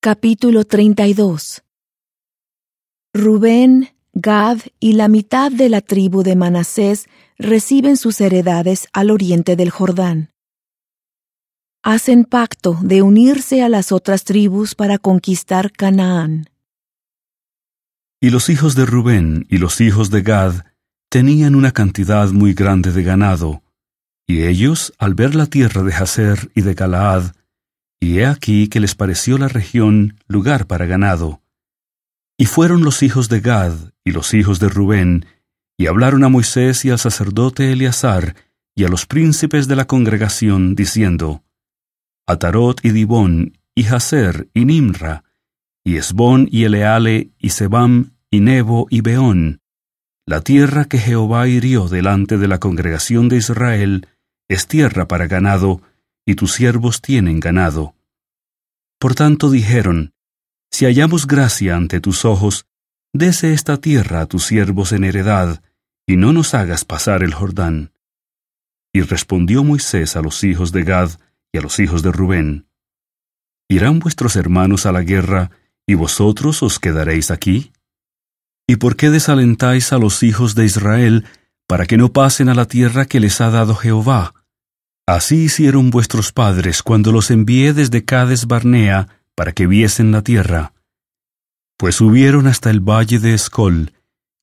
Capítulo 32 Rubén, Gad y la mitad de la tribu de Manasés reciben sus heredades al oriente del Jordán. Hacen pacto de unirse a las otras tribus para conquistar Canaán. Y los hijos de Rubén y los hijos de Gad tenían una cantidad muy grande de ganado, y ellos, al ver la tierra de Jaser y de Galaad, y he aquí que les pareció la región lugar para ganado. Y fueron los hijos de Gad y los hijos de Rubén, y hablaron a Moisés y al sacerdote Eleazar y a los príncipes de la congregación, diciendo, Atarot y Dibón, y Jaser y Nimra, y Esbón y Eleale, y Sebam, y Nebo y Beón, la tierra que Jehová hirió delante de la congregación de Israel, es tierra para ganado, y tus siervos tienen ganado. Por tanto dijeron, Si hallamos gracia ante tus ojos, dese esta tierra a tus siervos en heredad, y no nos hagas pasar el Jordán. Y respondió Moisés a los hijos de Gad y a los hijos de Rubén, ¿Irán vuestros hermanos a la guerra, y vosotros os quedaréis aquí? ¿Y por qué desalentáis a los hijos de Israel para que no pasen a la tierra que les ha dado Jehová? Así hicieron vuestros padres cuando los envié desde Cades Barnea para que viesen la tierra. Pues subieron hasta el valle de Escol,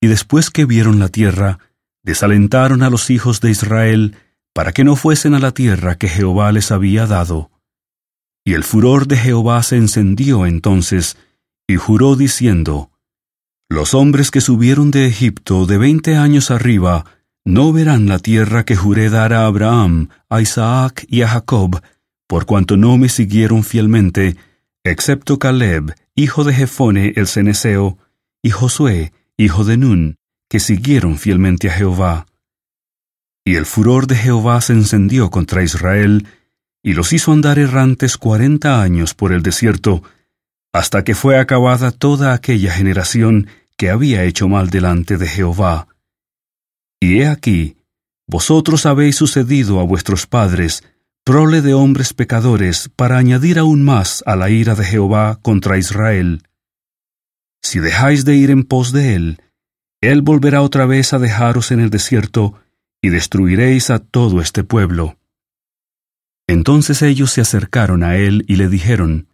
y después que vieron la tierra, desalentaron a los hijos de Israel para que no fuesen a la tierra que Jehová les había dado. Y el furor de Jehová se encendió entonces, y juró diciendo, Los hombres que subieron de Egipto de veinte años arriba no verán la tierra que juré dar a Abraham, a Isaac y a Jacob, por cuanto no me siguieron fielmente, excepto Caleb, hijo de Jefone el ceneseo, y Josué, hijo de Nun, que siguieron fielmente a Jehová. Y el furor de Jehová se encendió contra Israel, y los hizo andar errantes cuarenta años por el desierto, hasta que fue acabada toda aquella generación que había hecho mal delante de Jehová. Y he aquí, vosotros habéis sucedido a vuestros padres, prole de hombres pecadores, para añadir aún más a la ira de Jehová contra Israel. Si dejáis de ir en pos de él, él volverá otra vez a dejaros en el desierto, y destruiréis a todo este pueblo. Entonces ellos se acercaron a él y le dijeron,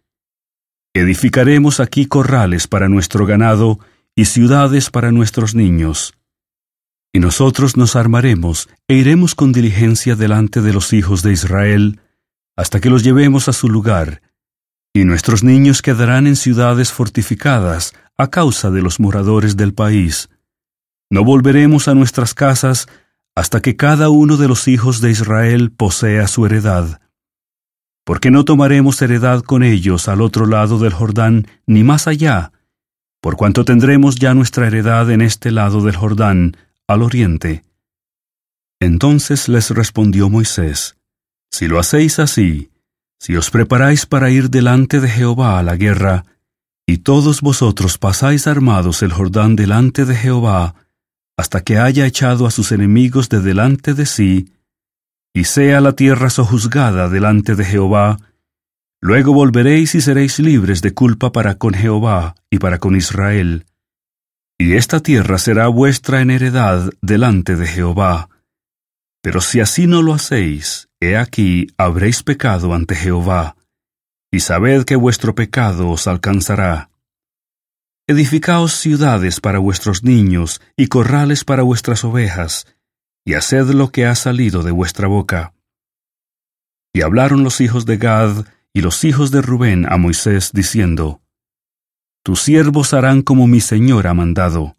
Edificaremos aquí corrales para nuestro ganado y ciudades para nuestros niños y nosotros nos armaremos e iremos con diligencia delante de los hijos de Israel, hasta que los llevemos a su lugar, y nuestros niños quedarán en ciudades fortificadas a causa de los moradores del país. No volveremos a nuestras casas hasta que cada uno de los hijos de Israel posea su heredad. Porque no tomaremos heredad con ellos al otro lado del Jordán, ni más allá, por cuanto tendremos ya nuestra heredad en este lado del Jordán, al oriente. Entonces les respondió Moisés, Si lo hacéis así, si os preparáis para ir delante de Jehová a la guerra, y todos vosotros pasáis armados el Jordán delante de Jehová, hasta que haya echado a sus enemigos de delante de sí, y sea la tierra sojuzgada delante de Jehová, luego volveréis y seréis libres de culpa para con Jehová y para con Israel y esta tierra será vuestra en heredad delante de Jehová. Pero si así no lo hacéis, he aquí habréis pecado ante Jehová, y sabed que vuestro pecado os alcanzará. Edificaos ciudades para vuestros niños y corrales para vuestras ovejas, y haced lo que ha salido de vuestra boca. Y hablaron los hijos de Gad y los hijos de Rubén a Moisés, diciendo, tus siervos harán como mi Señor ha mandado.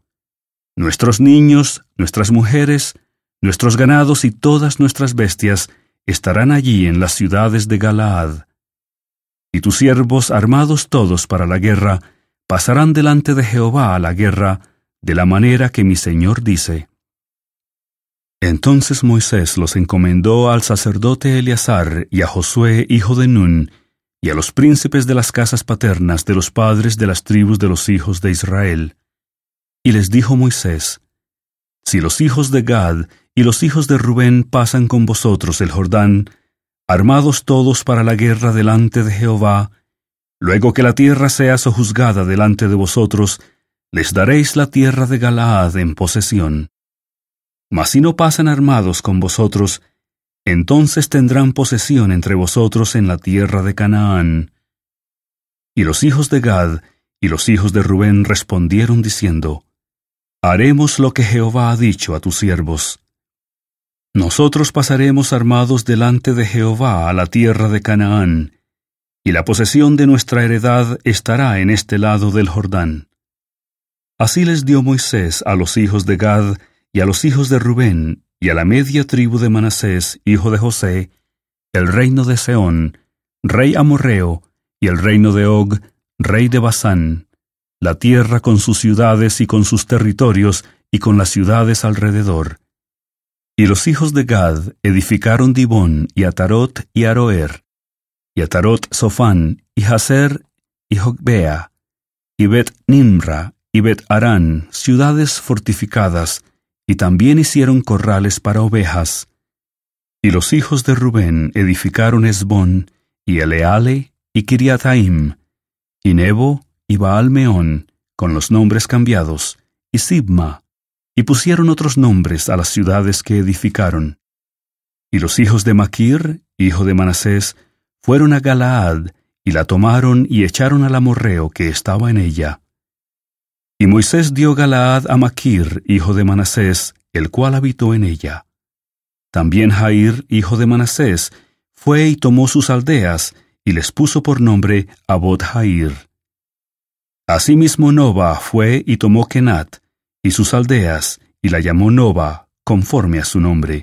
Nuestros niños, nuestras mujeres, nuestros ganados y todas nuestras bestias estarán allí en las ciudades de Galaad. Y tus siervos, armados todos para la guerra, pasarán delante de Jehová a la guerra, de la manera que mi Señor dice. Entonces Moisés los encomendó al sacerdote Eleazar y a Josué hijo de Nun, y a los príncipes de las casas paternas de los padres de las tribus de los hijos de Israel. Y les dijo Moisés, Si los hijos de Gad y los hijos de Rubén pasan con vosotros el Jordán, armados todos para la guerra delante de Jehová, Luego que la tierra sea sojuzgada delante de vosotros, les daréis la tierra de Galaad en posesión. Mas si no pasan armados con vosotros, entonces tendrán posesión entre vosotros en la tierra de Canaán. Y los hijos de Gad y los hijos de Rubén respondieron diciendo, Haremos lo que Jehová ha dicho a tus siervos. Nosotros pasaremos armados delante de Jehová a la tierra de Canaán, y la posesión de nuestra heredad estará en este lado del Jordán. Así les dio Moisés a los hijos de Gad y a los hijos de Rubén y a la media tribu de Manasés, hijo de José, el reino de Seón, rey amorreo, y el reino de Og, rey de Basán, la tierra con sus ciudades y con sus territorios y con las ciudades alrededor. Y los hijos de Gad edificaron Dibón y Atarot y Aroer, y Atarot Sofán y Hazer y Jogbea, y Bet Nimra y Bet Arán, ciudades fortificadas, y también hicieron corrales para ovejas. Y los hijos de Rubén edificaron Esbón, y Eleale, y Kiriataim, y Nebo, y Baalmeón, con los nombres cambiados, y Sibma, y pusieron otros nombres a las ciudades que edificaron. Y los hijos de Maquir, hijo de Manasés, fueron a Galaad, y la tomaron y echaron al amorreo que estaba en ella. Y Moisés dio Galaad a Maquir, hijo de Manasés, el cual habitó en ella. También Jair, hijo de Manasés, fue y tomó sus aldeas, y les puso por nombre Abot Jair. Asimismo Nova fue y tomó Kenat, y sus aldeas, y la llamó Nova, conforme a su nombre.